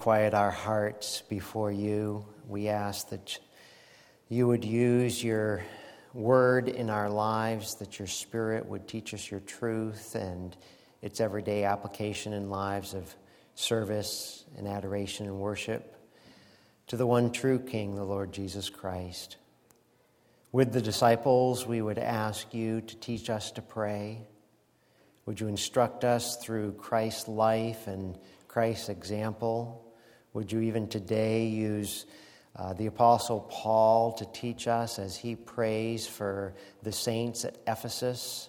quiet our hearts before you, we ask that you would use your word in our lives, that your spirit would teach us your truth and its everyday application in lives of service and adoration and worship to the one true King, the Lord Jesus Christ. With the disciples, we would ask you to teach us to pray. Would you instruct us through Christ's life and Christ's example? Would you even today use uh, the Apostle Paul to teach us as he prays for the saints at Ephesus?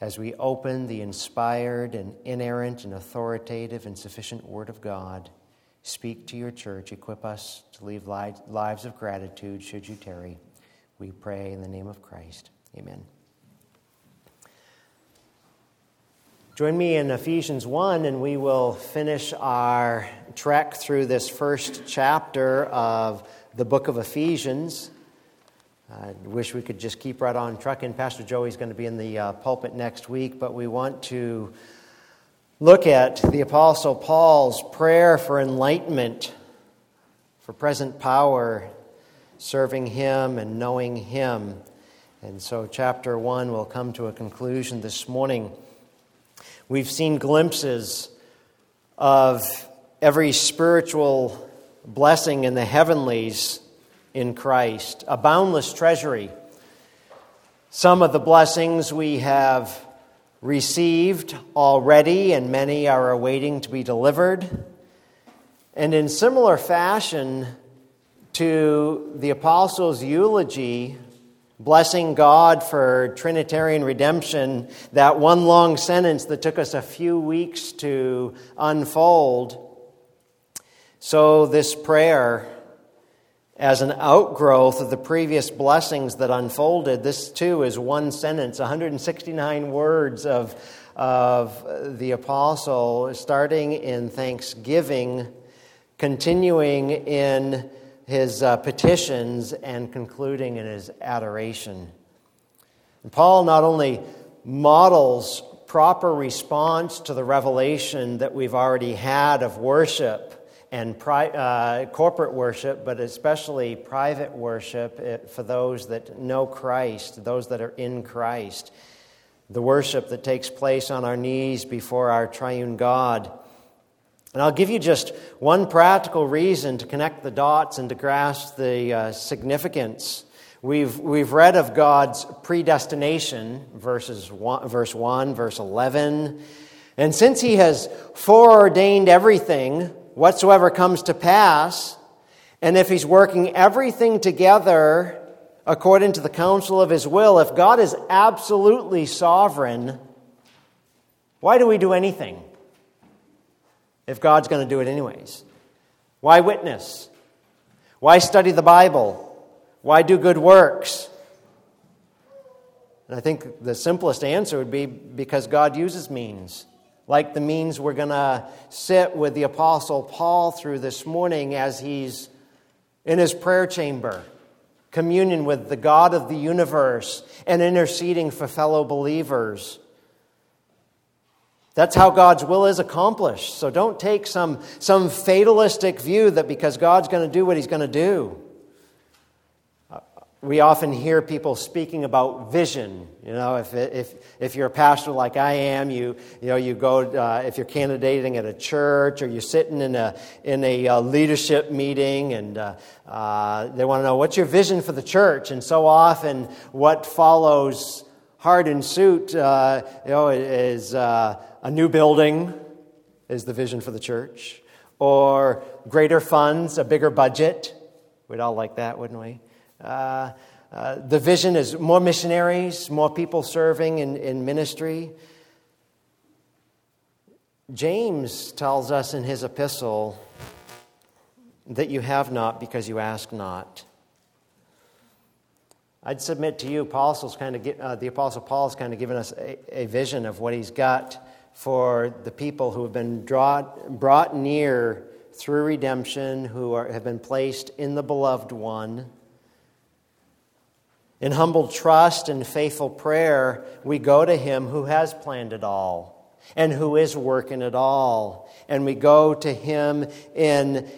As we open the inspired and inerrant and authoritative and sufficient Word of God, speak to your church, equip us to live lives of gratitude should you tarry. We pray in the name of Christ. Amen. Join me in Ephesians 1, and we will finish our trek through this first chapter of the book of Ephesians. I wish we could just keep right on trucking. Pastor Joey's going to be in the uh, pulpit next week, but we want to look at the Apostle Paul's prayer for enlightenment, for present power, serving Him and knowing Him. And so, chapter 1 will come to a conclusion this morning. We've seen glimpses of every spiritual blessing in the heavenlies in Christ, a boundless treasury. Some of the blessings we have received already, and many are awaiting to be delivered. And in similar fashion to the apostles' eulogy, blessing God for Trinitarian redemption, that one long sentence that took us a few weeks to unfold. So, this prayer as an outgrowth of the previous blessings that unfolded. This, too, is one sentence, 169 words of, of the apostle, starting in thanksgiving, continuing in his uh, petitions, and concluding in his adoration. And Paul not only models proper response to the revelation that we've already had of worship and pri- uh, corporate worship, but especially private worship eh, for those that know Christ, those that are in Christ. The worship that takes place on our knees before our triune God. And I'll give you just one practical reason to connect the dots and to grasp the uh, significance. We've, we've read of God's predestination, verses one, verse 1, verse 11. And since He has foreordained everything whatsoever comes to pass, and if he's working everything together according to the counsel of his will, if God is absolutely sovereign, why do we do anything if God's going to do it anyways? Why witness? Why study the Bible? Why do good works? And I think the simplest answer would be because God uses means like the means we're going to sit with the Apostle Paul through this morning as he's in his prayer chamber, communion with the God of the universe and interceding for fellow believers. That's how God's will is accomplished. So don't take some, some fatalistic view that because God's going to do what he's going to do. We often hear people speaking about vision. You know, if, if, if you're a pastor like I am, you, you, know, you go, uh, if you're candidating at a church or you're sitting in a, in a uh, leadership meeting and uh, uh they want to know what's your vision for the church. And so often what follows hard in suit, uh, you know, is uh, a new building is the vision for the church or greater funds, a bigger budget. We'd all like that, wouldn't we? Uh, uh, the vision is more missionaries, more people serving in, in ministry. James tells us in his epistle that you have not because you ask not. I'd submit to you, Apostles kind of get, uh, the Apostle Paul has kind of given us a, a, vision of what he's got for the people who have been brought, brought near through redemption, who are, have been placed in the beloved one. In humble trust and faithful prayer, we go to Him who has planned it all. and who is working it all. And we go to him in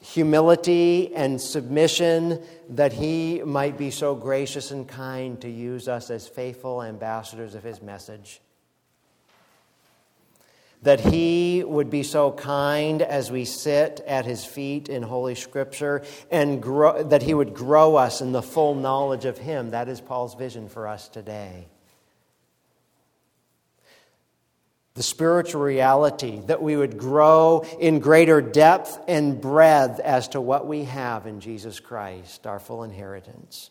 humility and submission that he might be so gracious and kind to use us as faithful ambassadors of his message that he would be so kind as we sit at his feet in Holy Scripture, and grow, that he would grow us in the full knowledge of him. That is Paul's vision for us today. The spiritual reality that we would grow in greater depth and breadth as to what we have in Jesus Christ, our full inheritance.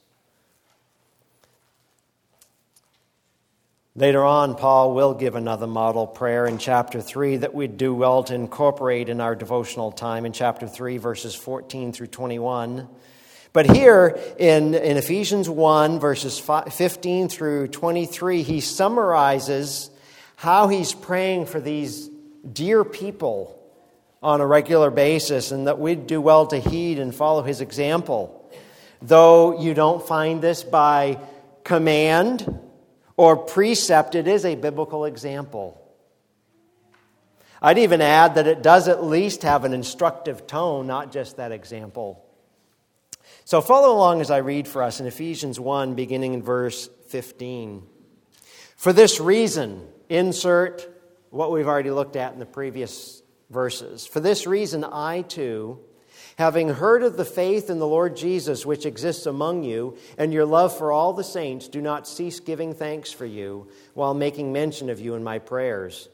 Later on, Paul will give another model prayer in chapter 3 that we'd do well to incorporate in our devotional time in chapter 3, verses 14 through 21. But here in, in Ephesians 1, verses 15 through 23, he summarizes how he's praying for these dear people on a regular basis and that we'd do well to heed and follow his example. Though you don't find this by command, or precept, it is a biblical example. I'd even add that it does at least have an instructive tone, not just that example. So follow along as I read for us in Ephesians 1, beginning in verse 15. For this reason, insert what we've already looked at in the previous verses. For this reason, I too Having heard of the faith in the Lord Jesus which exists among you, and your love for all the saints, do not cease giving thanks for you while making mention of you in my prayers.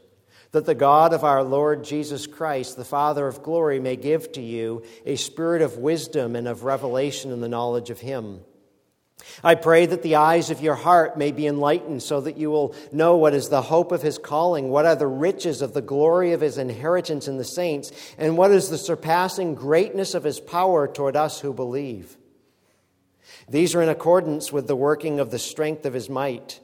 That the God of our Lord Jesus Christ, the Father of glory, may give to you a spirit of wisdom and of revelation in the knowledge of Him I pray that the eyes of your heart may be enlightened so that you will know what is the hope of his calling, what are the riches of the glory of his inheritance in the saints, and what is the surpassing greatness of his power toward us who believe. These are in accordance with the working of the strength of his might,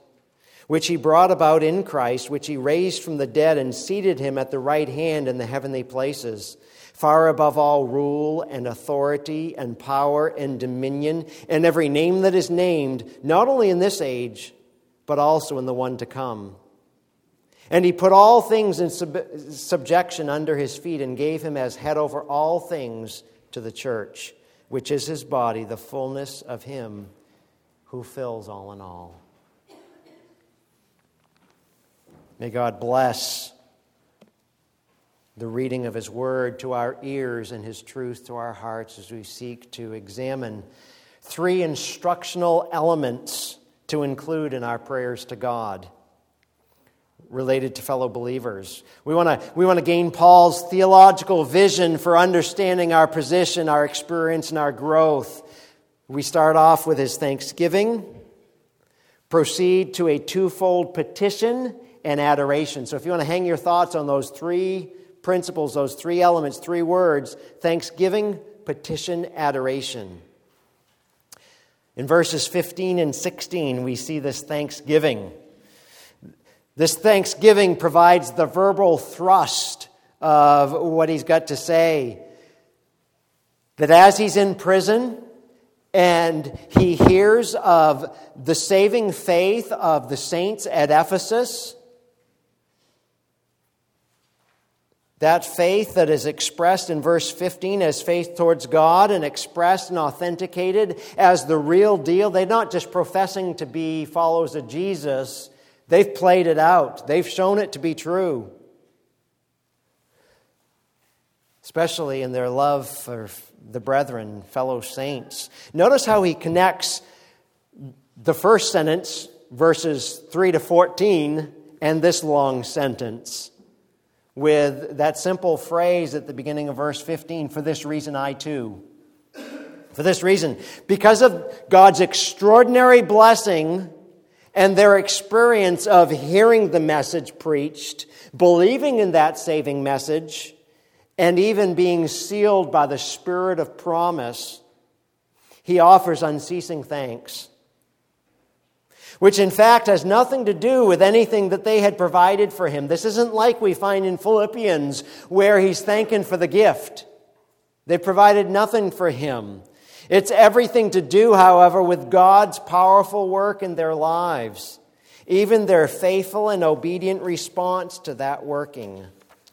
which he brought about in Christ, which he raised from the dead and seated him at the right hand in the heavenly places far above all rule and authority and power and dominion and every name that is named, not only in this age, but also in the one to come. And he put all things in sub- subjection under his feet and gave him as head over all things to the church, which is his body, the fullness of him who fills all in all. May God bless the reading of His Word to our ears and His truth to our hearts as we seek to examine three instructional elements to include in our prayers to God related to fellow believers. We want to we want to gain Paul's theological vision for understanding our position, our experience, and our growth. We start off with his thanksgiving, proceed to a twofold petition and adoration. So if you want to hang your thoughts on those three principles, those three elements, three words thanksgiving, petition, adoration. In verses 15 and 16, we see this thanksgiving. This thanksgiving provides the verbal thrust of what he's got to say. That as he's in prison and he hears of the saving faith of the saints at Ephesus, That faith that is expressed in verse 15 as faith towards God and expressed and authenticated as the real deal. They're not just professing to be followers of Jesus, they've played it out, they've shown it to be true. Especially in their love for the brethren, fellow saints. Notice how he connects the first sentence, verses 3 to 14, and this long sentence with that simple phrase at the beginning of verse 15 for this reason, I too. For this reason, because of God's extraordinary blessing and their experience of hearing the message preached, believing in that saving message, and even being sealed by the Spirit of promise, he offers unceasing thanks which in fact has nothing to do with anything that they had provided for him. This isn't like we find in Philippians where he's thanking for the gift. They provided nothing for him. It's everything to do, however, with God's powerful work in their lives even their faithful and obedient response to that working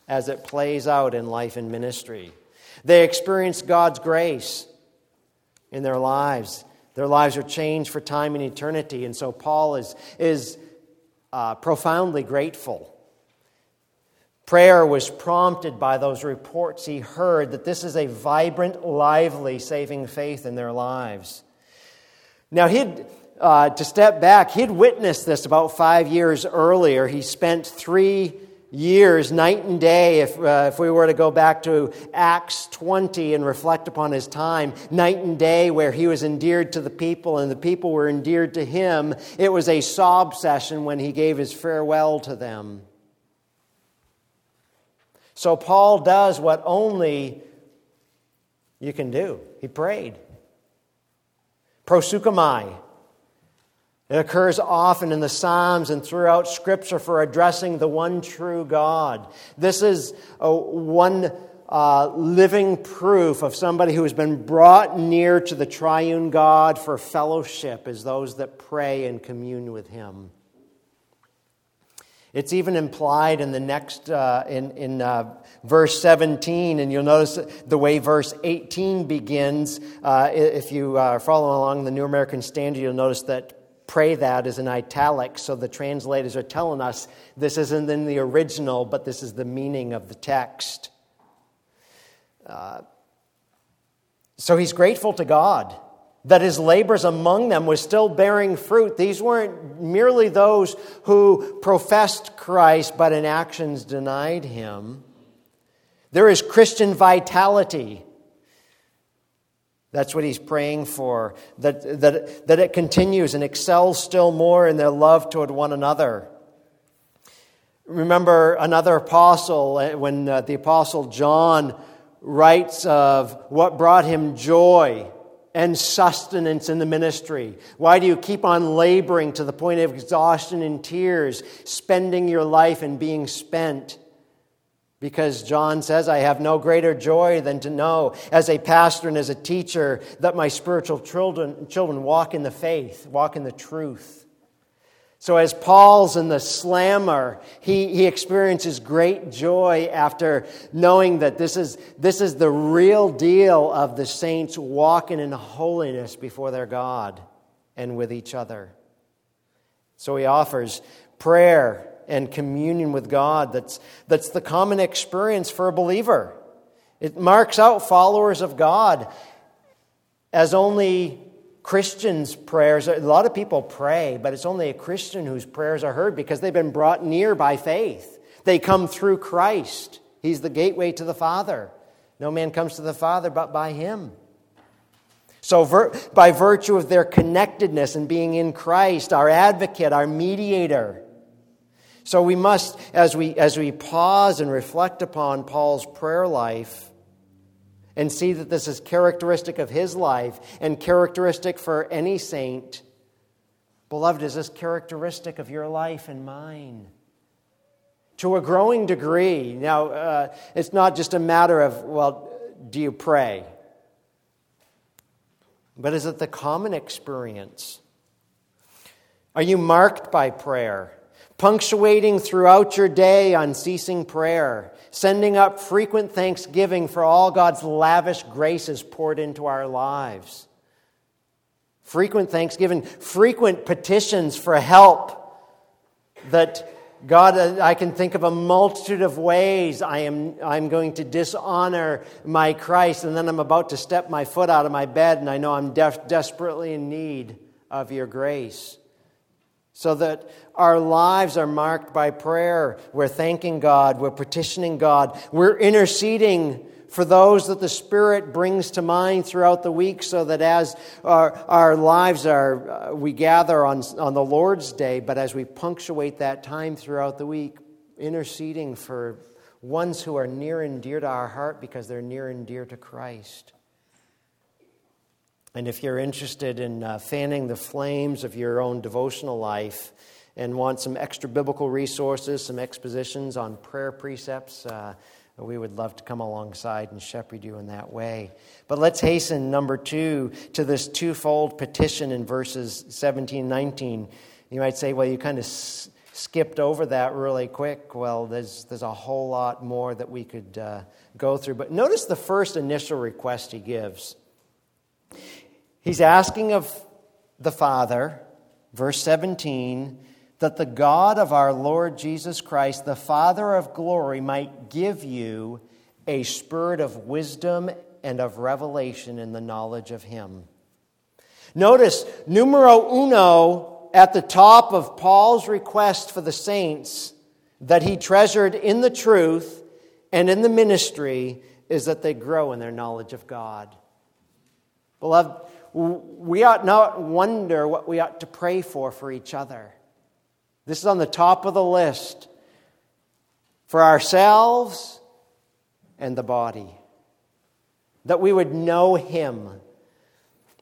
as it plays out in life and ministry. They experience God's grace in their lives. Their lives are changed for time and eternity. And so Paul is, is uh, profoundly grateful. Prayer was prompted by those reports he heard that this is a vibrant, lively, saving faith in their lives. Now, he'd, uh, to step back, he'd witnessed this about five years earlier. He spent three years, night and day, if, uh, if we were to go back to Acts 20 and reflect upon his time, night and day where he was endeared to the people and the people were endeared to him, it was a sob session when he gave his farewell to them. So Paul does what only you can do. He prayed. Proseuchomai, it occurs often in the Psalms and throughout Scripture for addressing the one true God. This is one uh, living proof of somebody who has been brought near to the triune God for fellowship, is those that pray and commune with Him. It's even implied in the next, uh, in, in uh, verse 17, and you'll notice the way verse 18 begins. Uh, if you are following along the New American Standard, you'll notice that pray that is in italics, so the translators are telling us this isn't in the original, but this is the meaning of the text. Uh, so he's grateful to God that his labors among them was still bearing fruit. These weren't merely those who professed Christ but in actions denied him. There is Christian vitality that's what he's praying for, that, that, that it continues and excels still more in their love toward one another. Remember another apostle, eh, when uh, the apostle John writes of what brought him joy and sustenance in the ministry. Why do you keep on laboring to the point of exhaustion and tears, spending your life and being spent? Because John says, I have no greater joy than to know, as a pastor and as a teacher, that my spiritual children, children walk in the faith, walk in the truth. So, as Paul's in the slammer, he, he experiences great joy after knowing that this is, this is the real deal of the saints walking in holiness before their God and with each other. So, he offers prayer and communion with God that's, that's the common experience for a believer. It marks out followers of God as only Christians' prayers. A lot of people pray, but it's only a Christian whose prayers are heard because they've been brought near by faith. They come through Christ. He's the gateway to the Father. No man comes to the Father but by Him. So, by virtue of their connectedness and being in Christ, our advocate, our mediator, so we must, as we, as we pause and reflect upon Paul's prayer life and see that this is characteristic of his life and characteristic for any saint, beloved, is this characteristic of your life and mine? To a growing degree. Now, uh, it's not just a matter of, well, do you pray? But is it the common experience? Are you marked by prayer? Punctuating throughout your day unceasing prayer, sending up frequent thanksgiving for all God's lavish graces poured into our lives. Frequent thanksgiving, frequent petitions for help that God, I can think of a multitude of ways I am I'm going to dishonor my Christ, and then I'm about to step my foot out of my bed, and I know I'm def- desperately in need of your grace so that our lives are marked by prayer. We're thanking God, we're petitioning God, we're interceding for those that the Spirit brings to mind throughout the week, so that as our, our lives are, uh, we gather on, on the Lord's Day, but as we punctuate that time throughout the week, interceding for ones who are near and dear to our heart because they're near and dear to Christ. And if you're interested in uh, fanning the flames of your own devotional life and want some extra biblical resources, some expositions on prayer precepts, uh, we would love to come alongside and shepherd you in that way. But let's hasten, number two, to this twofold petition in verses 17 and 19. You might say, well, you kind of s- skipped over that really quick. Well, there's, there's a whole lot more that we could uh, go through. But notice the first initial request he gives. He's asking of the Father, verse 17, that the God of our Lord Jesus Christ, the Father of glory, might give you a spirit of wisdom and of revelation in the knowledge of Him. Notice, numero uno at the top of Paul's request for the saints that he treasured in the truth and in the ministry is that they grow in their knowledge of God. Beloved, we ought not wonder what we ought to pray for for each other. This is on the top of the list for ourselves and the body. That we would know Him,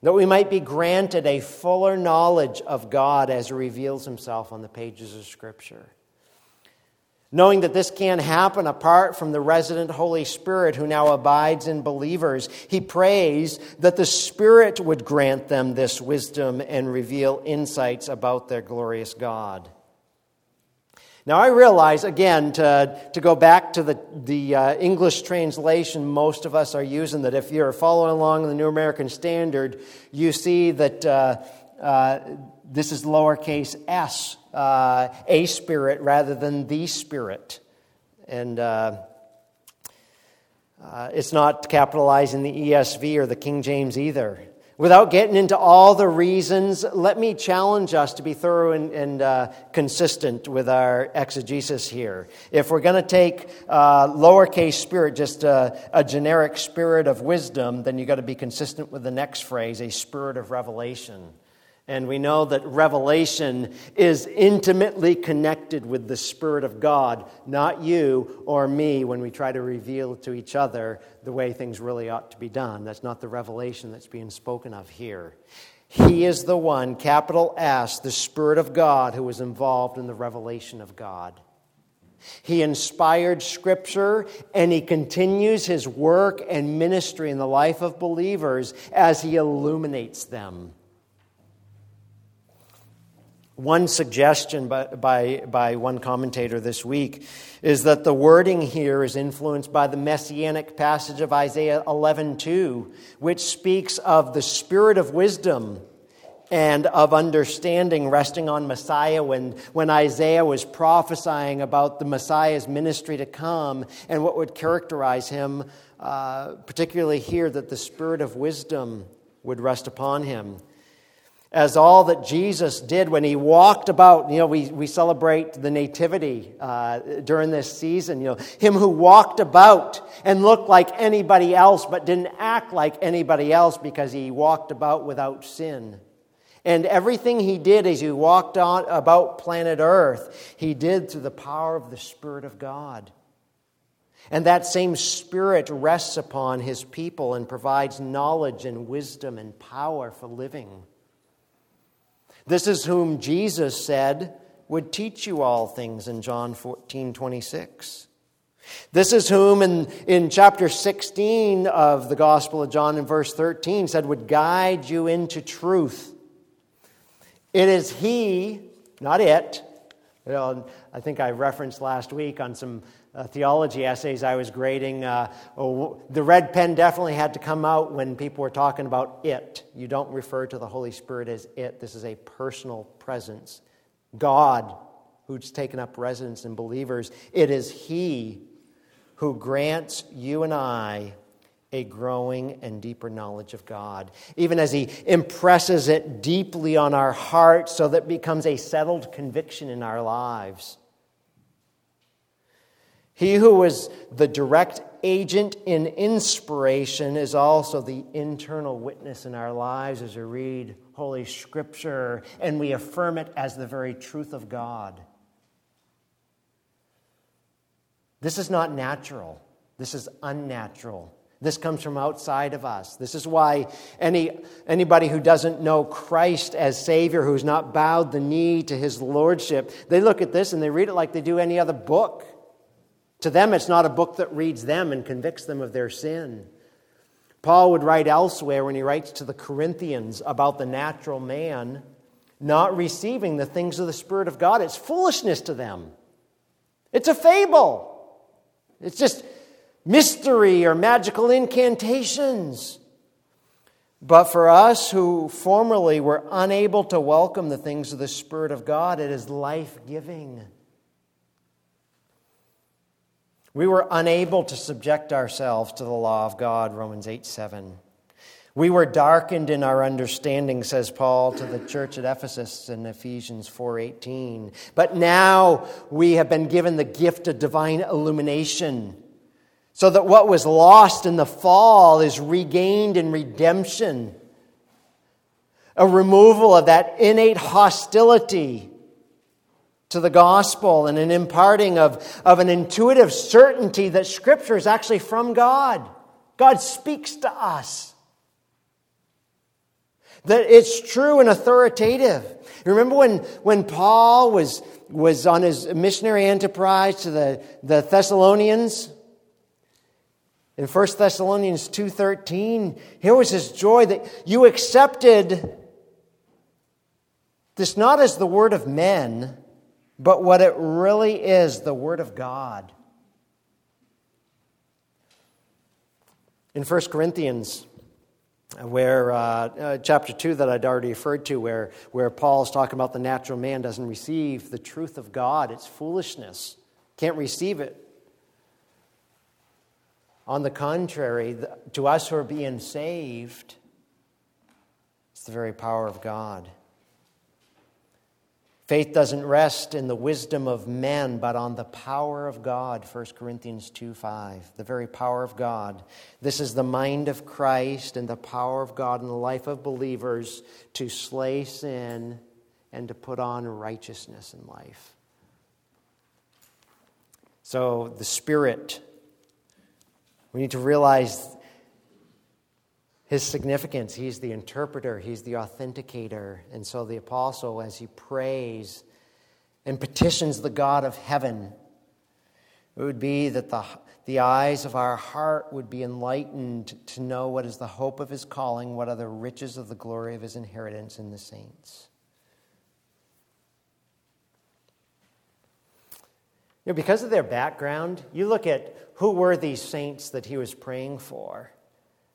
that we might be granted a fuller knowledge of God as He reveals Himself on the pages of Scripture. Knowing that this can't happen apart from the resident Holy Spirit who now abides in believers, he prays that the Spirit would grant them this wisdom and reveal insights about their glorious God. Now, I realize, again, to, to go back to the, the uh, English translation most of us are using, that if you're following along in the New American Standard, you see that uh, uh, this is lowercase s, uh, a spirit rather than the spirit. And uh, uh, it's not capitalizing the ESV or the King James either. Without getting into all the reasons, let me challenge us to be thorough and, and uh, consistent with our exegesis here. If we're going to take uh, lowercase spirit, just a, a generic spirit of wisdom, then you've got to be consistent with the next phrase, a spirit of revelation. And we know that revelation is intimately connected with the Spirit of God, not you or me when we try to reveal to each other the way things really ought to be done. That's not the revelation that's being spoken of here. He is the one, capital S, the Spirit of God, who is involved in the revelation of God. He inspired Scripture and he continues his work and ministry in the life of believers as he illuminates them. One suggestion by, by, by, one commentator this week is that the wording here is influenced by the messianic passage of Isaiah 11:2, which speaks of the spirit of wisdom and of understanding resting on Messiah when, when Isaiah was prophesying about the Messiah's ministry to come and what would characterize him, uh, particularly here, that the spirit of wisdom would rest upon him as all that Jesus did when he walked about. You know, we, we celebrate the Nativity uh, during this season. You know, him who walked about and looked like anybody else, but didn't act like anybody else because he walked about without sin. And everything he did as he walked on about planet Earth, he did through the power of the Spirit of God. And that same Spirit rests upon his people and provides knowledge and wisdom and power for living. This is whom Jesus said would teach you all things in John 14 26. This is whom in, in chapter 16 of the Gospel of John in verse 13 said would guide you into truth. It is He, not it. You know, I think I referenced last week on some uh, theology essays I was grading, uh, oh, the red pen definitely had to come out when people were talking about it. You don't refer to the Holy Spirit as it. This is a personal presence. God, who's taken up residence in believers, it is He who grants you and I a growing and deeper knowledge of God, even as He impresses it deeply on our hearts so that it becomes a settled conviction in our lives. He who is the direct agent in inspiration is also the internal witness in our lives as we read Holy Scripture and we affirm it as the very truth of God. This is not natural, this is unnatural. This comes from outside of us. This is why any, anybody who doesn't know Christ as Savior, who's not bowed the knee to his Lordship, they look at this and they read it like they do any other book. To them, it's not a book that reads them and convicts them of their sin. Paul would write elsewhere when he writes to the Corinthians about the natural man not receiving the things of the Spirit of God. It's foolishness to them. It's a fable. It's just mystery or magical incantations. But for us who formerly were unable to welcome the things of the Spirit of God, it is life giving. We were unable to subject ourselves to the law of God, Romans 8 7. We were darkened in our understanding, says Paul to the church at Ephesus in Ephesians 4:18. But now we have been given the gift of divine illumination, so that what was lost in the fall is regained in redemption. A removal of that innate hostility to the gospel and an imparting of, of an intuitive certainty that Scripture is actually from God. God speaks to us that it's true and authoritative. Remember when, when Paul was, was on his missionary enterprise to the, the Thessalonians? In 1 Thessalonians 2.13, here was his joy that you accepted this not as the word of men, but what it really is, the word of God. In 1 Corinthians where uh, uh, chapter 2 that I'd already referred to, where, where Paul's talking about the natural man doesn't receive the truth of God. It's foolishness, can't receive it. On the contrary, to us who are being saved, it's the very power of God. Faith doesn't rest in the wisdom of men, but on the power of God, 1 Corinthians 2 5. The very power of God. This is the mind of Christ and the power of God in the life of believers to slay sin and to put on righteousness in life. So, the Spirit, we need to realize his significance. He's the interpreter, he's the authenticator. And so the apostle, as he prays and petitions the God of heaven, it would be that the, the eyes of our heart would be enlightened to know what is the hope of his calling, what are the riches of the glory of his inheritance in the saints. You know, because of their background, you look at who were these saints that he was praying for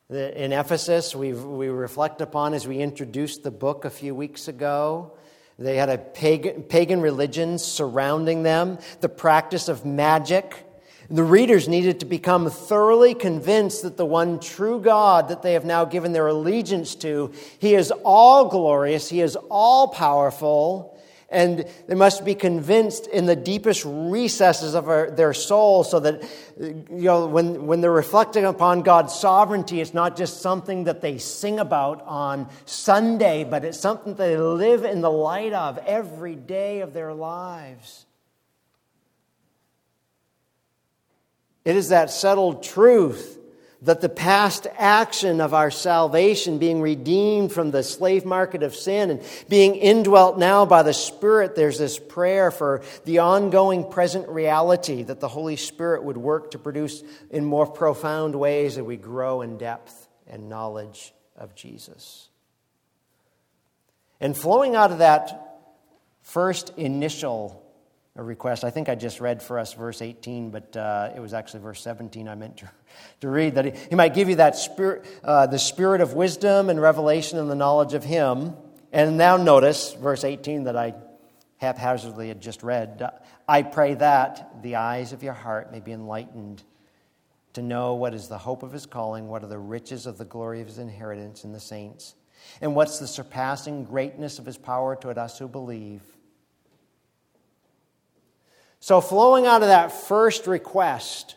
in Ephesus, we we reflect upon as we introduced the book a few weeks ago. They had a pagan, pagan religion surrounding them, the practice of magic. The readers needed to become thoroughly convinced that the one true God that they have now given their allegiance to, He is all glorious, He is all powerful, and they must be convinced in the deepest recesses of our, their soul so that you know when, when they're reflecting upon god's sovereignty it's not just something that they sing about on sunday but it's something they live in the light of every day of their lives. It is that settled truth that the past action of our salvation, being redeemed from the slave market of sin and being indwelt now by the Spirit, there's this prayer for the ongoing present reality that the Holy Spirit would work to produce in more profound ways as we grow in depth and knowledge of Jesus. And flowing out of that first initial request, I think I just read for us verse 18, but uh, it was actually verse 17 I meant to to read that he, he might give you that spirit, uh, the spirit of wisdom and revelation and the knowledge of him. And now notice verse 18 that I haphazardly had just read. I pray that the eyes of your heart may be enlightened to know what is the hope of his calling, what are the riches of the glory of his inheritance in the saints, and what's the surpassing greatness of his power toward us who believe. So, flowing out of that first request,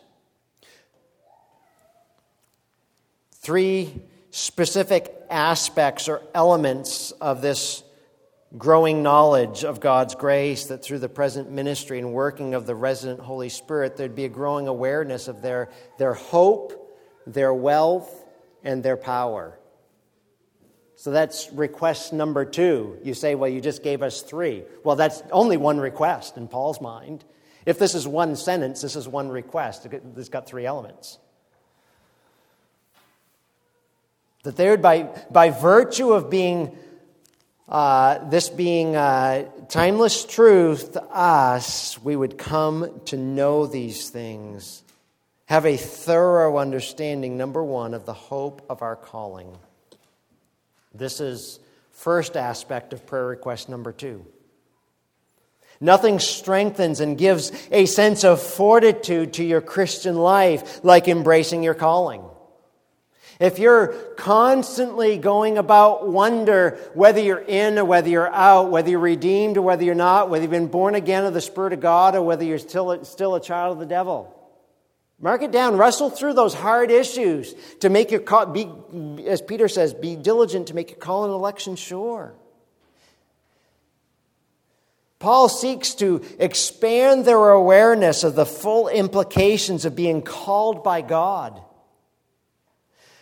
three specific aspects or elements of this growing knowledge of God's grace that through the present ministry and working of the resident Holy Spirit, there'd be a growing awareness of their, their hope, their wealth, and their power. So that's request number two. You say, well, you just gave us three. Well, that's only one request in Paul's mind. If this is one sentence, this is one request. It's got three elements. That there, by, by virtue of being uh, this being uh, timeless truth to us, we would come to know these things. Have a thorough understanding, number one, of the hope of our calling. This is first aspect of prayer request number two. Nothing strengthens and gives a sense of fortitude to your Christian life like embracing your calling. If you're constantly going about wonder whether you're in or whether you're out, whether you're redeemed or whether you're not, whether you've been born again of the Spirit of God or whether you're still, still a child of the devil, mark it down. Wrestle through those hard issues to make your call, be, as Peter says, be diligent to make your call and election sure. Paul seeks to expand their awareness of the full implications of being called by God,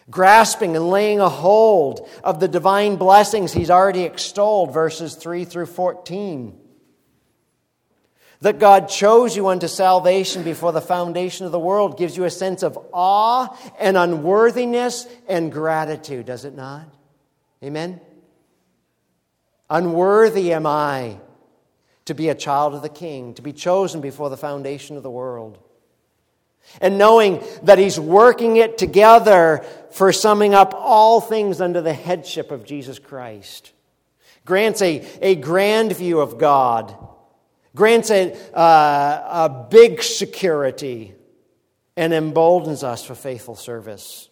grasping and laying a hold of the divine blessings he's already extolled, verses 3 through 14. That God chose you unto salvation before the foundation of the world gives you a sense of awe and unworthiness and gratitude, does it not? Amen? Unworthy am I to be a child of the King, to be chosen before the foundation of the world. And knowing that He's working it together for summing up all things under the headship of Jesus Christ. Grants a, a grand view of God, grants a, uh, a big security, and emboldens us for faithful service.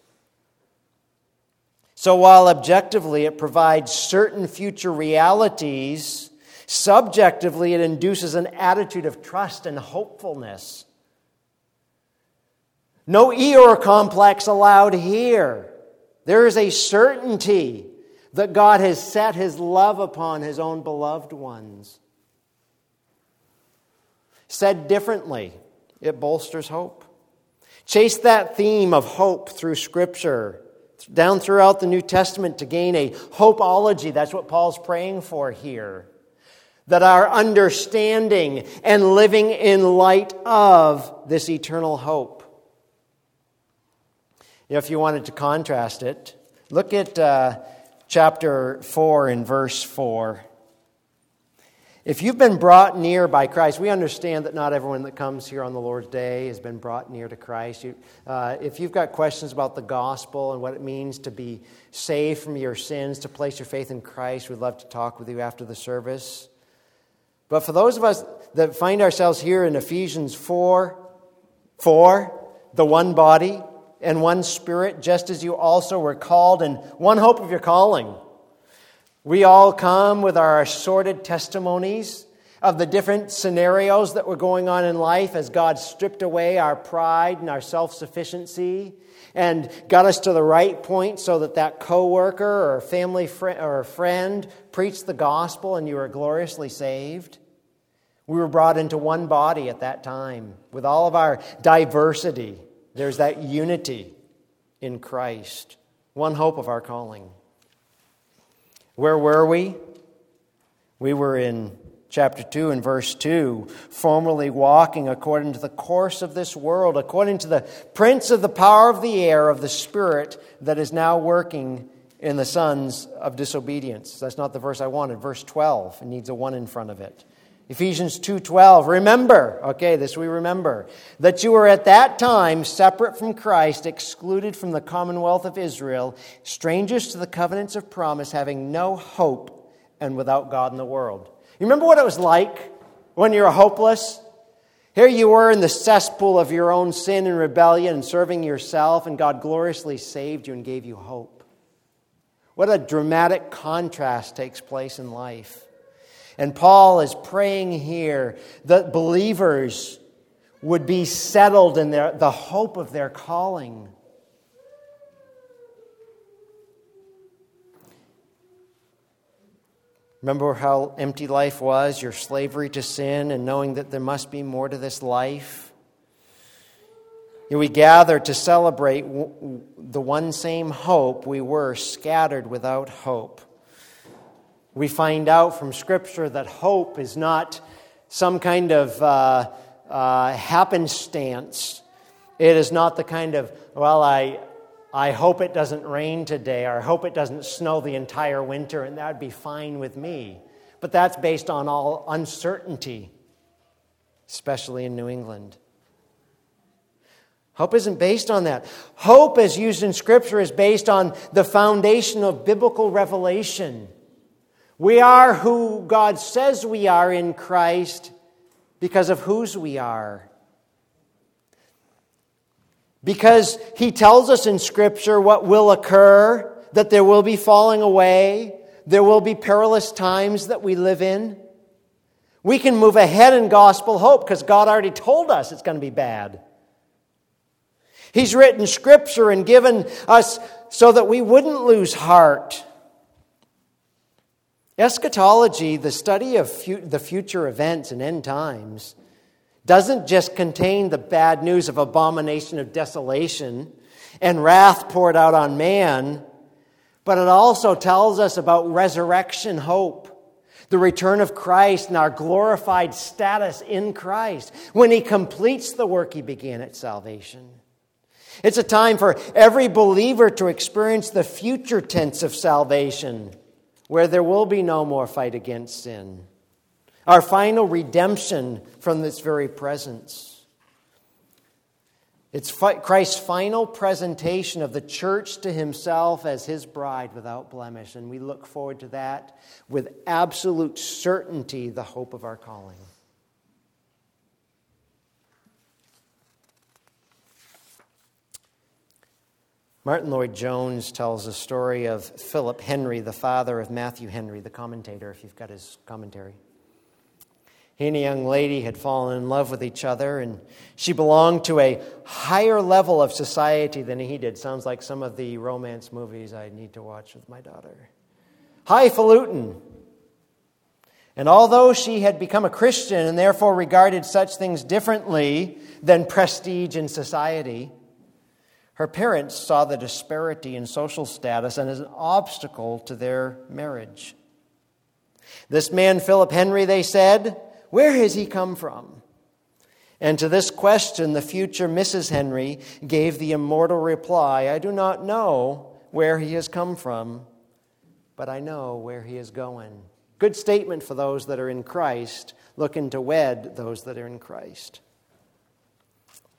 So while objectively it provides certain future realities, Subjectively, it induces an attitude of trust and hopefulness. No Eeyore complex allowed here. There is a certainty that God has set his love upon his own beloved ones. Said differently, it bolsters hope. Chase that theme of hope through Scripture, down throughout the New Testament to gain a hopeology. That's what Paul's praying for here that our understanding and living in light of this eternal hope. If you wanted to contrast it, look at uh, chapter 4 and verse 4. If you've been brought near by Christ, we understand that not everyone that comes here on the Lord's Day has been brought near to Christ. You, uh, if you've got questions about the gospel and what it means to be saved from your sins, to place your faith in Christ, we'd love to talk with you after the service. But for those of us that find ourselves here in Ephesians 4 4, the one body and one spirit, just as you also were called, and one hope of your calling. We all come with our assorted testimonies of the different scenarios that were going on in life as God stripped away our pride and our self sufficiency and got us to the right point so that that coworker or family friend or friend preached the gospel and you were gloriously saved. We were brought into one body at that time with all of our diversity. There's that unity in Christ, one hope of our calling. Where were we? We were in chapter 2 and verse 2, formerly walking according to the course of this world, according to the prince of the power of the air, of the spirit that is now working in the sons of disobedience. That's not the verse I wanted. Verse 12. It needs a 1 in front of it. Ephesians 2:12 Remember, okay, this we remember, that you were at that time separate from Christ, excluded from the commonwealth of Israel, strangers to the covenants of promise, having no hope and without God in the world. You remember what it was like when you were hopeless? Here you were in the cesspool of your own sin and rebellion and serving yourself, and God gloriously saved you and gave you hope. What a dramatic contrast takes place in life. And Paul is praying here that believers would be settled in their, the hope of their calling. Remember how empty life was, your slavery to sin, and knowing that there must be more to this life? We gather to celebrate the one same hope we were scattered without hope. We find out from Scripture that hope is not some kind of uh, uh, happenstance. It is not the kind of, well, I, I hope it doesn't rain today, or I hope it doesn't snow the entire winter, and that would be fine with me. But that's based on all uncertainty, especially in New England. Hope isn't based on that. Hope, as used in Scripture, is based on the foundation of biblical revelation. We are who God says we are in Christ because of whose we are. Because He tells us in Scripture what will occur, that there will be falling away, there will be perilous times that we live in. We can move ahead in gospel hope because God already told us it's going to be bad. He's written scripture and given us so that we wouldn't lose heart. Eschatology, the study of fu- the future events and end times, doesn't just contain the bad news of abomination of desolation and wrath poured out on man, but it also tells us about resurrection hope, the return of Christ and our glorified status in Christ when he completes the work he began at salvation. It's a time for every believer to experience the future tense of salvation, where there will be no more fight against sin. Our final redemption from this very presence. It's Christ's final presentation of the church to himself as his bride without blemish, and we look forward to that with absolute certainty, the hope of our calling. Martyn Lloyd-Jones tells a story of Philip Henry, the father of Matthew Henry, the commentator, if you've got his commentary. He and a young lady had fallen in love with each other, and she belonged to a higher level of society than he did. Sounds like some of the romance movies I need to watch with my daughter. Highfalutin. And although she had become a Christian and therefore regarded such things differently than prestige in society, her parents saw the disparity in social status and as an obstacle to their marriage. This man, Philip Henry, they said, where has he come from? And to this question, the future Mrs. Henry gave the immortal reply I do not know where he has come from, but I know where he is going. Good statement for those that are in Christ, looking to wed those that are in Christ.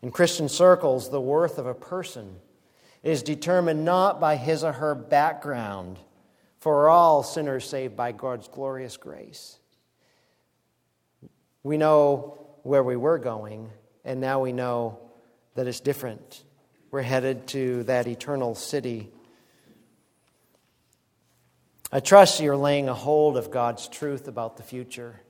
In Christian circles, the worth of a person is determined not by his or her background, for all sinners saved by God's glorious grace. We know where we were going, and now we know that it's different. We're headed to that eternal city. I trust you're laying a hold of God's truth about the future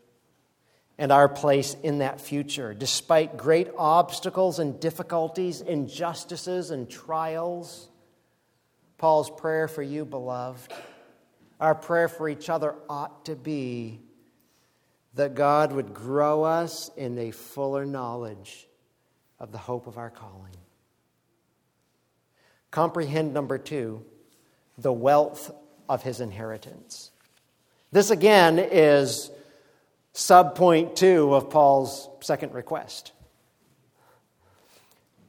and our place in that future, despite great obstacles and difficulties, injustices and trials. Paul's prayer for you, beloved, our prayer for each other ought to be that God would grow us in a fuller knowledge of the hope of our calling. Comprehend number two, the wealth of his inheritance. This again is subpoint two of Paul's second request.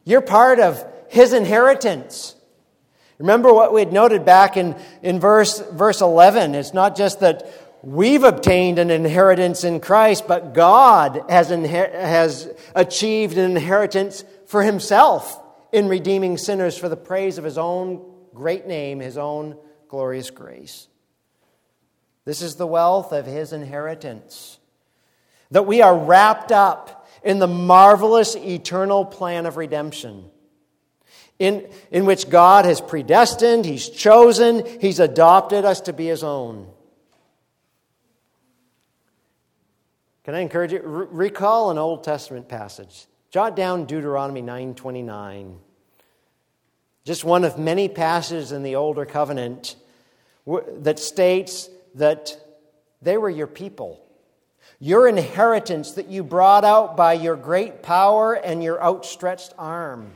You're part of his inheritance. Remember what we had noted back in, in verse, verse 11. It's not just that we've obtained an inheritance in Christ, but God has, inher- has achieved an inheritance for himself in redeeming sinners for the praise of his own great name, his own glorious grace. This is the wealth of his inheritance that we are wrapped up in the marvelous eternal plan of redemption. In, in which God has predestined, He's chosen, He's adopted us to be His own. Can I encourage you? Re- recall an Old Testament passage. Jot down Deuteronomy 9:29. Just one of many passages in the older covenant that states that they were your people your inheritance that you brought out by your great power and your outstretched arm.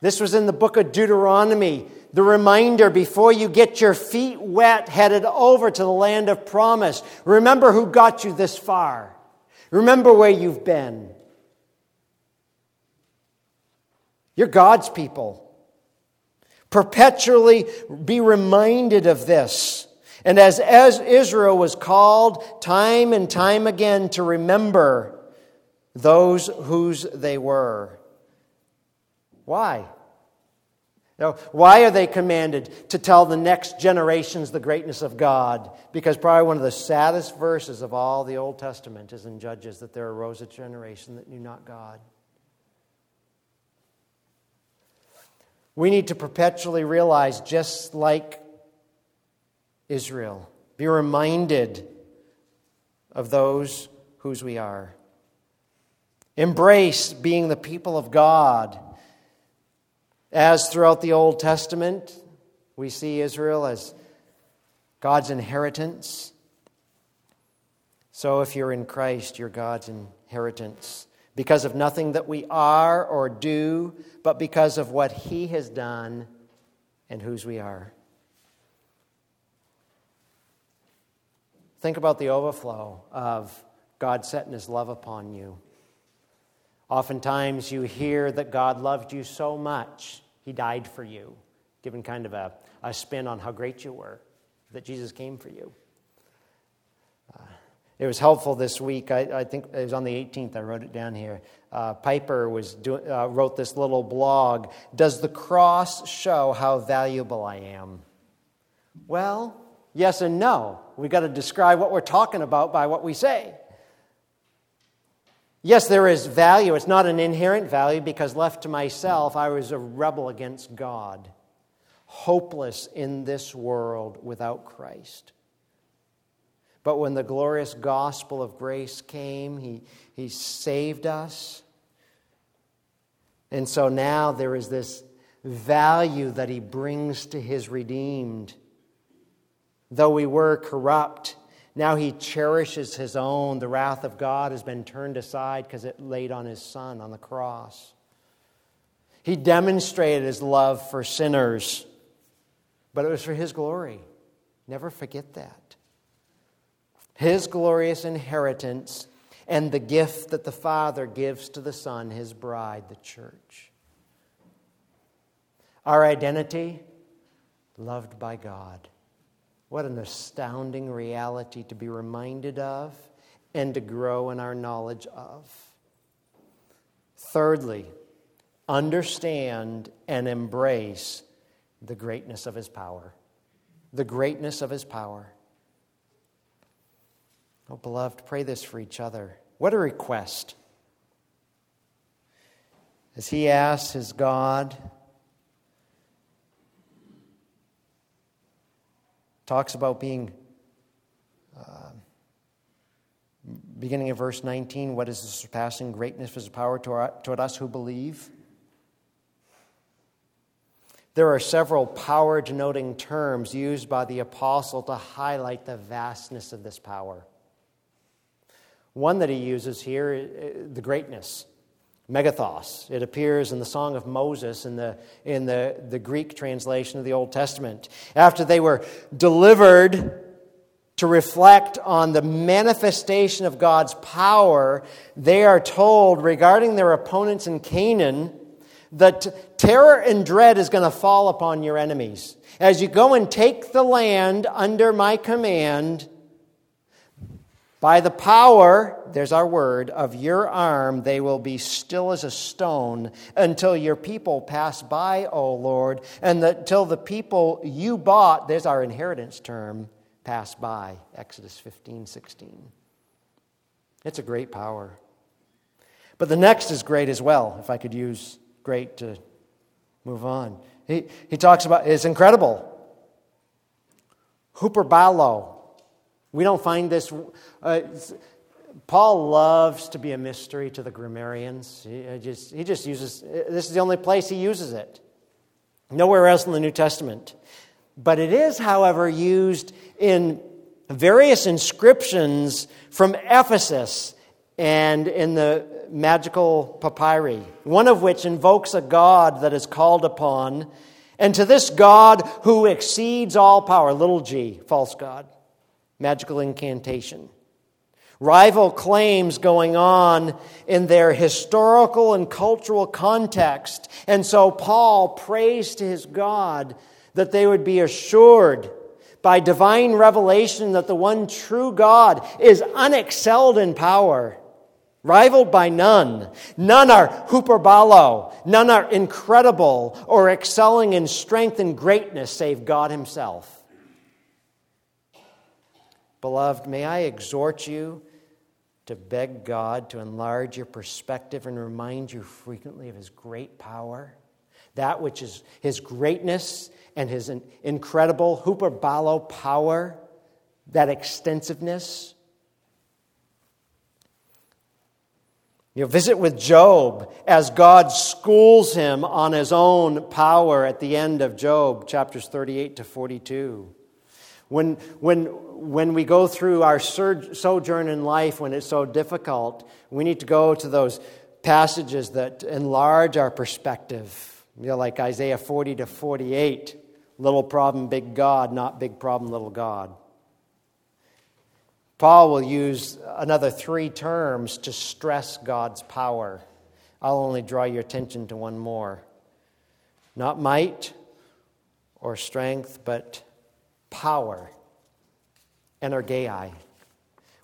This was in the book of Deuteronomy, the reminder before you get your feet wet headed over to the land of promise. Remember who got you this far. Remember where you've been. You're God's people. Perpetually be reminded of this. And as, as Israel was called time and time again to remember those whose they were. Why? Now, why are they commanded to tell the next generations the greatness of God? Because probably one of the saddest verses of all the Old Testament is in Judges that there arose a generation that knew not God. We need to perpetually realize, just like Israel, be reminded of those whose we are. Embrace being the people of God. As throughout the Old Testament, we see Israel as God's inheritance. So if you're in Christ, you're God's inheritance because of nothing that we are or do, but because of what He has done and whose we are. Think about the overflow of God setting His love upon you. Oftentimes you hear that God loved you so much, He died for you, given kind of a, a spin on how great you were, that Jesus came for you. It was helpful this week. I, I, think it was on the 18th. I wrote it down here. Uh, Piper was uh, wrote this little blog. Does the cross show how valuable I am? Well, yes and no. We've got to describe what we're talking about by what we say. Yes, there is value. It's not an inherent value because left to myself, I was a rebel against God, hopeless in this world without Christ. But when the glorious gospel of grace came, he, he saved us. And so now there is this value that he brings to his redeemed. Though we were corrupt, now he cherishes his own. The wrath of God has been turned aside because it laid on his son on the cross. He demonstrated his love for sinners, but it was for his glory. Never forget that his glorious inheritance, and the gift that the Father gives to the Son, his bride, the church. Our identity, loved by God. What an astounding reality to be reminded of and to grow in our knowledge of. Thirdly, understand and embrace the greatness of his power. The greatness of his power. Oh, beloved, pray this for each other. What a request. As he asks his God, talks about being, uh, beginning of verse 19, what is the surpassing greatness of his power toward us who believe? There are several power denoting terms used by the apostle to highlight the vastness of this power. One that he uses here, uh, the greatness, megethos. It appears in the Song of Moses in the, in the, the Greek translation of the Old Testament. After they were delivered to reflect on the manifestation of God's power, they are told regarding their opponents in Canaan that terror and dread is going to fall upon your enemies. As you go and take the land under my command, by the power, there's our word, of your arm, they will be still as a stone until your people pass by, O Lord, and until the people you bought, there's our inheritance term, pass by. Exodus 15, 16. It's a great power. But the next is great as well, if I could use great to move on. He, he talks about it's incredible. Hooper Huperbalo, we don't find this. Uh, Paul loves to be a mystery to the grammarians. He just, he just uses, uh, this is the only place he uses it. Nowhere else in the New Testament. But it is, however, used in various inscriptions from Ephesus and in the magical papyri, one of which invokes a God that is called upon, and to this God who exceeds all power, little g, false God magical incantation. rival claims going on in their historical and cultural context. And so Paul prays to his God that they would be assured by divine revelation that the one true God is unexcelled in power, rivaled by none. None are hyperbolo, none are incredible or excelling in strength and greatness save God Himself. Beloved, may I exhort you to beg God to enlarge your perspective and remind you frequently of His great power, that which is His greatness and His incredible hyperbolo power, that extensiveness. You visit with Job as God schools him on his own power at the end of Job, chapters 38 to 42. When, when, when we go through our sojourn in life, when it's so difficult, we need to go to those passages that enlarge our perspective. You know, like Isaiah 40 to 48 little problem, big God, not big problem, little God. Paul will use another three terms to stress God's power. I'll only draw your attention to one more. Not might or strength, but power, energeia.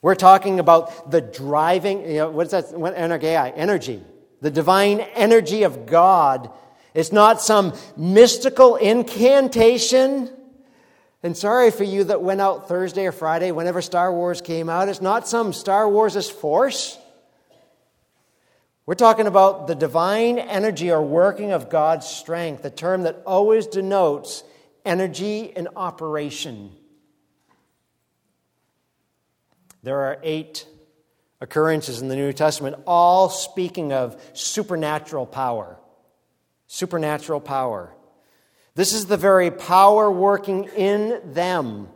We're talking about the driving, you know, what is that? Energeia, energy. The divine energy of God. It's not some mystical incantation. And sorry for you that went out Thursday or Friday whenever Star Wars came out. It's not some Star Wars' force. We're talking about the divine energy or working of God's strength, a term that always denotes energy in operation. There are eight occurrences in the New Testament, all speaking of supernatural power. Supernatural power. This is the very power working in them.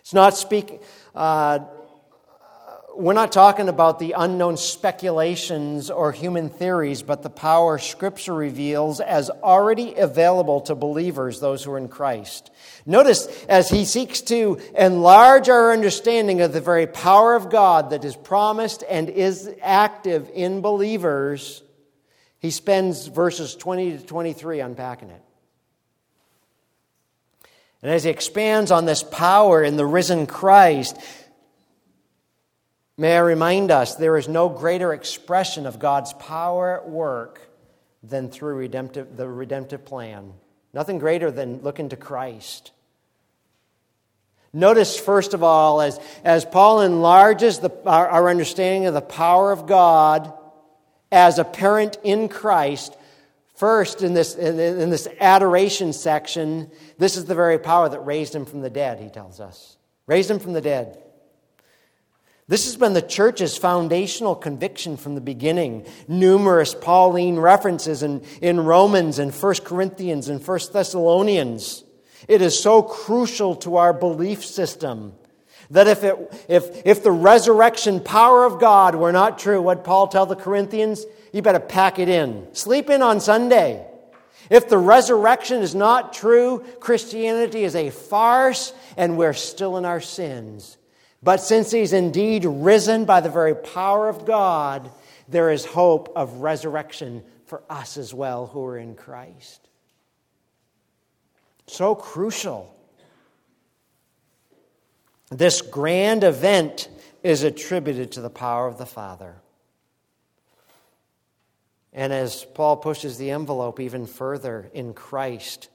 It's not speaking. Uh, we're not talking about the unknown speculations or human theories, but the power Scripture reveals as already available to believers, those who are in Christ. Notice as he seeks to enlarge our understanding of the very power of God that is promised and is active in believers, he spends verses 20 to 23 unpacking it. And as he expands on this power in the risen Christ, May I remind us there is no greater expression of God's power at work than through redemptive, the redemptive plan. Nothing greater than looking to Christ. Notice, first of all, as, as Paul enlarges the, our, our understanding of the power of God as apparent in Christ, first in this, in, in this adoration section, this is the very power that raised him from the dead, he tells us. Raised him from the dead. This has been the church's foundational conviction from the beginning. Numerous Pauline references in, in Romans and 1 Corinthians and 1 Thessalonians. It is so crucial to our belief system that if, it, if, if the resurrection power of God were not true, what Paul tell the Corinthians? You better pack it in. Sleep in on Sunday. If the resurrection is not true, Christianity is a farce and we're still in our sins. But since he's indeed risen by the very power of God, there is hope of resurrection for us as well who are in Christ. So crucial. This grand event is attributed to the power of the Father. And as Paul pushes the envelope even further in Christ,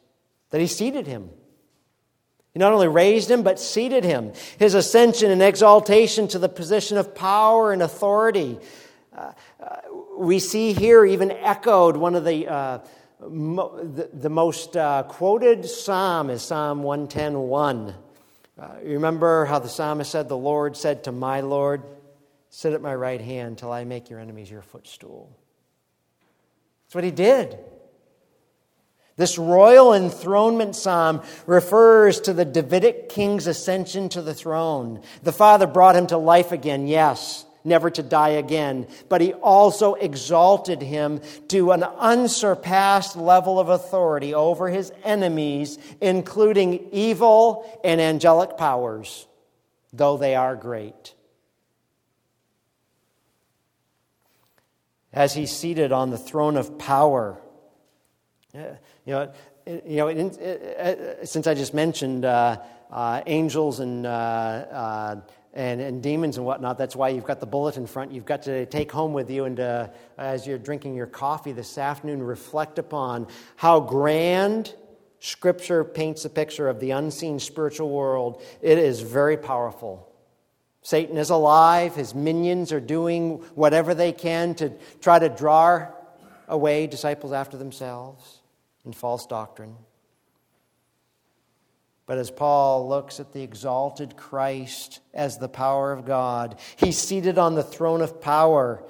that he seated him he not only raised him, but seated him. His ascension and exaltation to the position of power and authority. Uh, uh, we see here even echoed one of the, uh, mo- the, the, most uh, quoted psalm is Psalm 110.1. Uh, you remember how the psalmist said, The Lord said to my Lord, Sit at my right hand till I make your enemies your footstool. That's what he did. This royal enthronement psalm refers to the Davidic king's ascension to the throne. The Father brought him to life again, yes, never to die again, but he also exalted him to an unsurpassed level of authority over his enemies, including evil and angelic powers, though they are great. As he's seated on the throne of power, you know, you know uh, since I just mentioned uh, uh, angels and, uh, uh, and, and, demons and whatnot, that's why you've got the bullet in front. You've got to take home with you and uh, as you're drinking your coffee this afternoon, reflect upon how grand Scripture paints a picture of the unseen spiritual world. It is very powerful. Satan is alive. His minions are doing whatever they can to try to draw away disciples after themselves in false doctrine. But as Paul looks at the exalted Christ as the power of God, he's seated on the throne of power.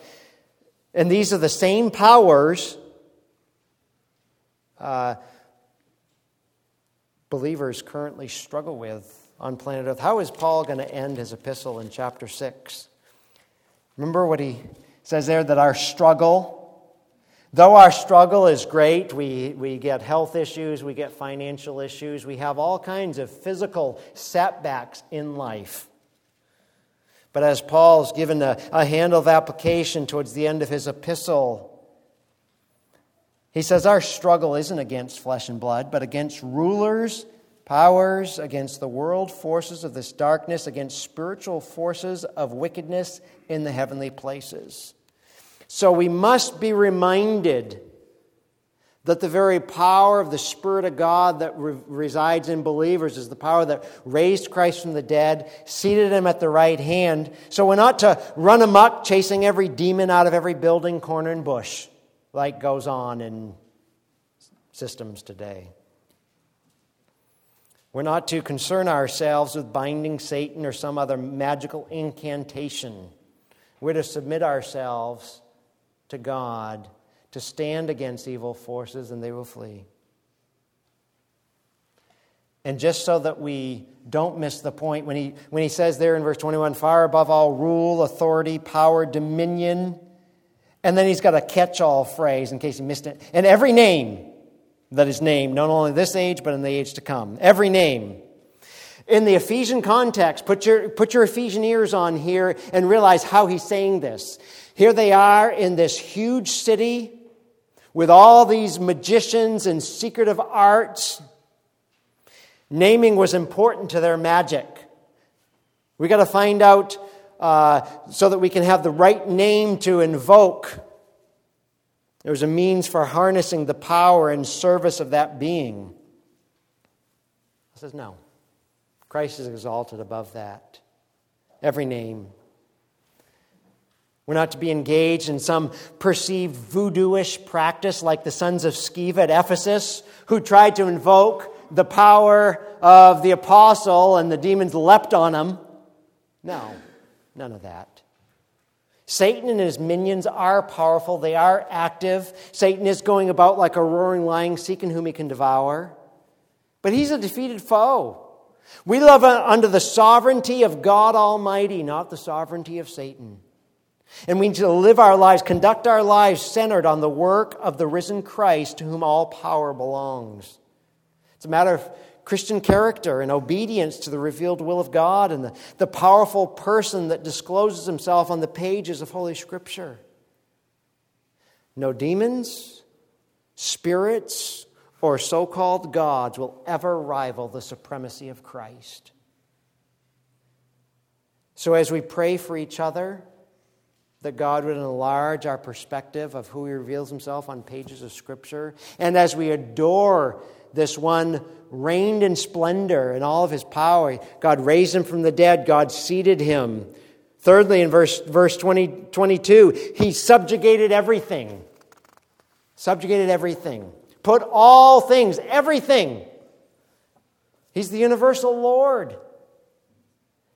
And these are the same powers uh, believers currently struggle with on planet Earth. How is Paul going to end his epistle in chapter 6? Remember what he says there that our struggle, though our struggle is great, we, we get health issues, we get financial issues, we have all kinds of physical setbacks in life. But as Paul's given a, a handle of application towards the end of his epistle, he says, Our struggle isn't against flesh and blood, but against rulers powers, against the world forces of this darkness, against spiritual forces of wickedness in the heavenly places. So we must be reminded that the very power of the Spirit of God that re- resides in believers is the power that raised Christ from the dead, seated him at the right hand. So we're not to run amok chasing every demon out of every building, corner, and bush, like goes on in systems today. We're not to concern ourselves with binding Satan or some other magical incantation. We're to submit ourselves to God to stand against evil forces and they will flee. And just so that we don't miss the point, when he, when he says there in verse 21, far above all rule, authority, power, dominion, and then he's got a catch all phrase in case you missed it. And every name that is named, not only this age, but in the age to come. Every name. In the Ephesian context, put your, put your Ephesian ears on here and realize how he's saying this. Here they are in this huge city with all these magicians and secretive arts. Naming was important to their magic. We got to find out uh, so that we can have the right name to invoke there was a means for harnessing the power and service of that being. He says, no. Christ is exalted above that. Every name. We're not to be engaged in some perceived voodooish practice like the sons of Sceva at Ephesus, who tried to invoke the power of the apostle and the demons leapt on him. No, none of that. Satan and his minions are powerful, they are active. Satan is going about like a roaring lion, seeking whom he can devour. But he's a defeated foe. We live uh, under the sovereignty of God Almighty, not the sovereignty of Satan. And we need to live our lives, conduct our lives centered on the work of the risen Christ to whom all power belongs. It's a matter of Christian character and obedience to the revealed will of God and the, the powerful person that discloses himself on the pages of Holy Scripture. No demons, spirits, or so called gods will ever rival the supremacy of Christ. So, as we pray for each other, that God would enlarge our perspective of who He reveals Himself on pages of Scripture, and as we adore this one reigned in splendor and all of his power. God raised him from the dead, God seated him. Thirdly, in verse, verse 20, 22, he subjugated everything. Subjugated everything. Put all things, everything. He's the universal Lord.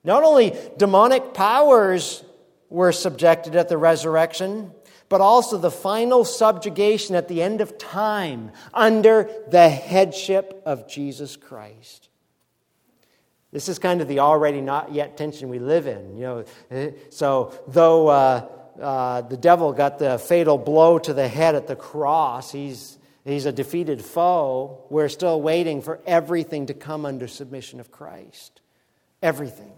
Not only demonic powers were subjected at the resurrection, but also the final subjugation at the end of time under the headship of Jesus Christ. This is kind of the already not yet tension we live in. You know, so though uh, uh, the devil got the fatal blow to the head at the cross, he's he's a defeated foe. We're still waiting for everything to come under submission of Christ. Everything.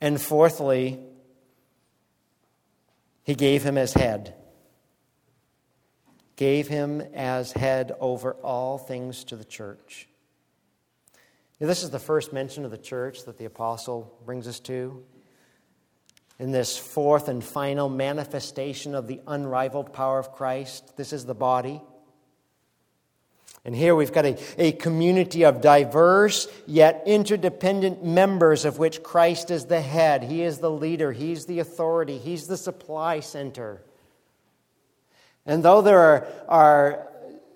And fourthly, He gave him as head. Gave him as head over all things to the church. Now, this is the first mention of the church that the apostle brings us to. In this fourth and final manifestation of the unrivaled power of Christ, this is the body. And here we've got a, a community of diverse yet interdependent members of which Christ is the head. He is the leader, He's the authority, He's the supply center. And though there are, are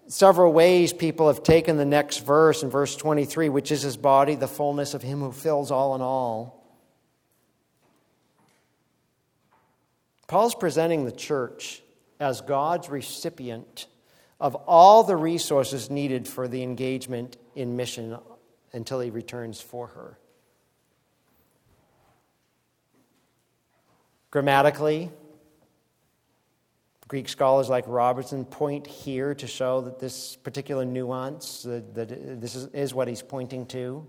several ways people have taken the next verse in verse 23, which is His body, the fullness of Him who fills all in all, Paul's presenting the church as God's recipient of all the resources needed for the engagement in mission until he returns for her. Grammatically, Greek scholars like Robertson point here to show that this particular nuance, that, that this is, is what he's pointing to.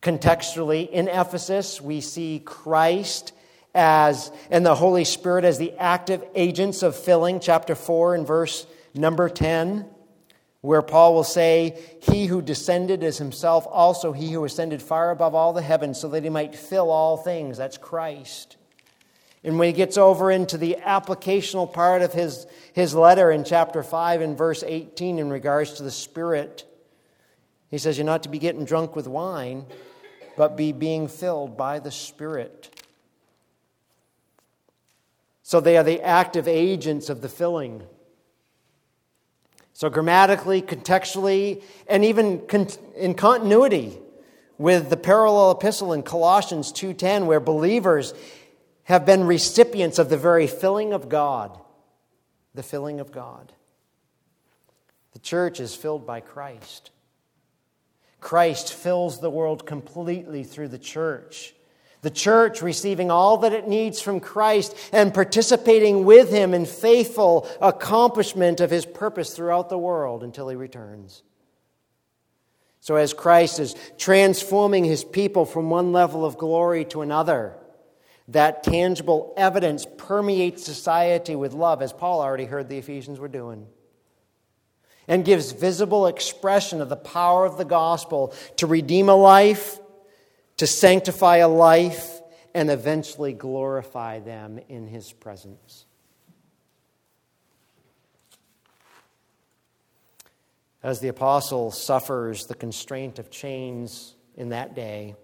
Contextually, in Ephesus, we see Christ as and the Holy Spirit as the active agents of filling, chapter 4 and verse number 10, where Paul will say, He who descended is himself also he who ascended far above all the heavens, so that he might fill all things. That's Christ. And when he gets over into the applicational part of his, his letter in chapter 5 and verse 18 in regards to the Spirit, he says, You're not to be getting drunk with wine, but be being filled by the Spirit. So they are the active agents of the filling. So, grammatically, contextually, and even in continuity with the parallel epistle in Colossians 2:10 where believers have been recipients of the very filling of God, the filling of God. The church is filled by Christ. Christ fills the world completely through the church. The church receiving all that it needs from Christ and participating with Him in faithful accomplishment of His purpose throughout the world until He returns. So, as Christ is transforming His people from one level of glory to another, that tangible evidence permeates society with love, as Paul already heard the Ephesians were doing, and gives visible expression of the power of the gospel to redeem a life to sanctify a life, and eventually glorify them in his presence. As the apostle suffers the constraint of chains in that day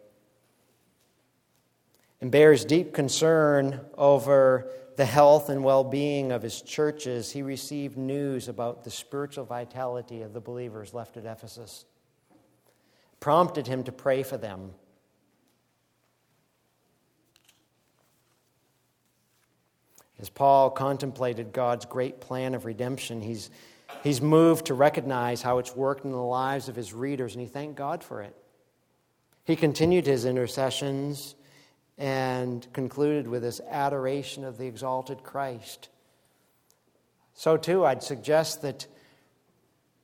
and bears deep concern over the health and well being of his churches, he received news about the spiritual vitality of the believers left at Ephesus. Prompted him to pray for them As Paul contemplated God's great plan of redemption, he's, he's moved to recognize how it's worked in the lives of his readers, and he thanked God for it. He continued his intercessions and concluded with this adoration of the exalted Christ. So, too, I'd suggest that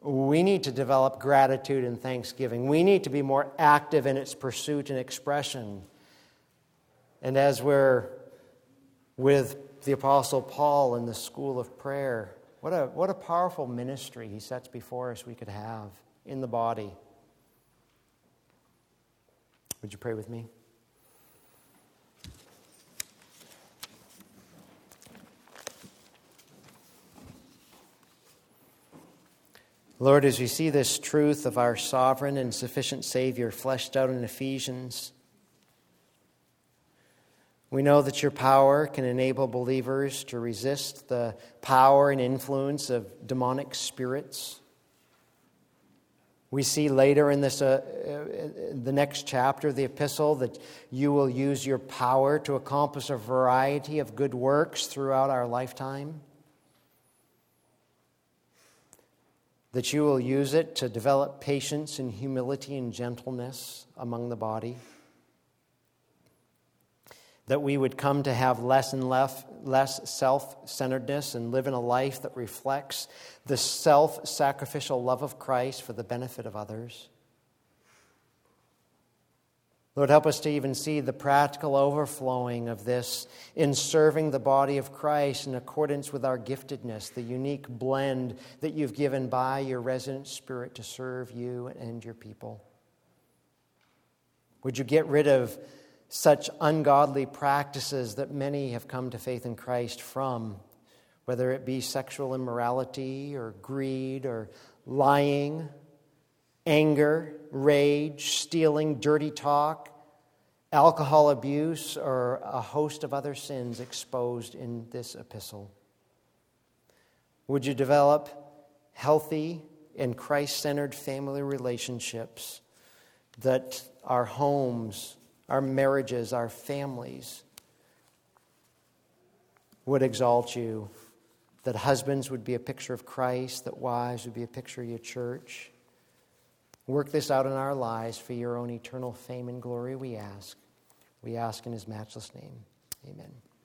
we need to develop gratitude and thanksgiving. We need to be more active in its pursuit and expression. And as we're with the Apostle Paul in the school of prayer. What a, what a powerful ministry he sets before us we could have in the body. Would you pray with me? Lord, as we see this truth of our sovereign and sufficient Savior fleshed out in Ephesians, we know that your power can enable believers to resist the power and influence of demonic spirits. We see later in this, uh, uh, the next chapter of the epistle that you will use your power to accomplish a variety of good works throughout our lifetime. That you will use it to develop patience and humility and gentleness among the body that we would come to have less and less, less self centeredness and live in a life that reflects the self sacrificial love of Christ for the benefit of others. Lord, help us to even see the practical overflowing of this in serving the body of Christ in accordance with our giftedness, the unique blend that you've given by your resident spirit to serve you and your people. Would you get rid of such ungodly practices that many have come to faith in Christ from, whether it be sexual immorality or greed or lying? anger, rage, stealing, dirty talk, alcohol abuse, or a host of other sins exposed in this epistle. Would you develop healthy and Christ centered family relationships that our homes, our marriages, our families would exalt you, that husbands would be a picture of Christ, that wives would be a picture of your church? Work this out in our lives for your own eternal fame and glory, we ask. We ask in his matchless name. Amen.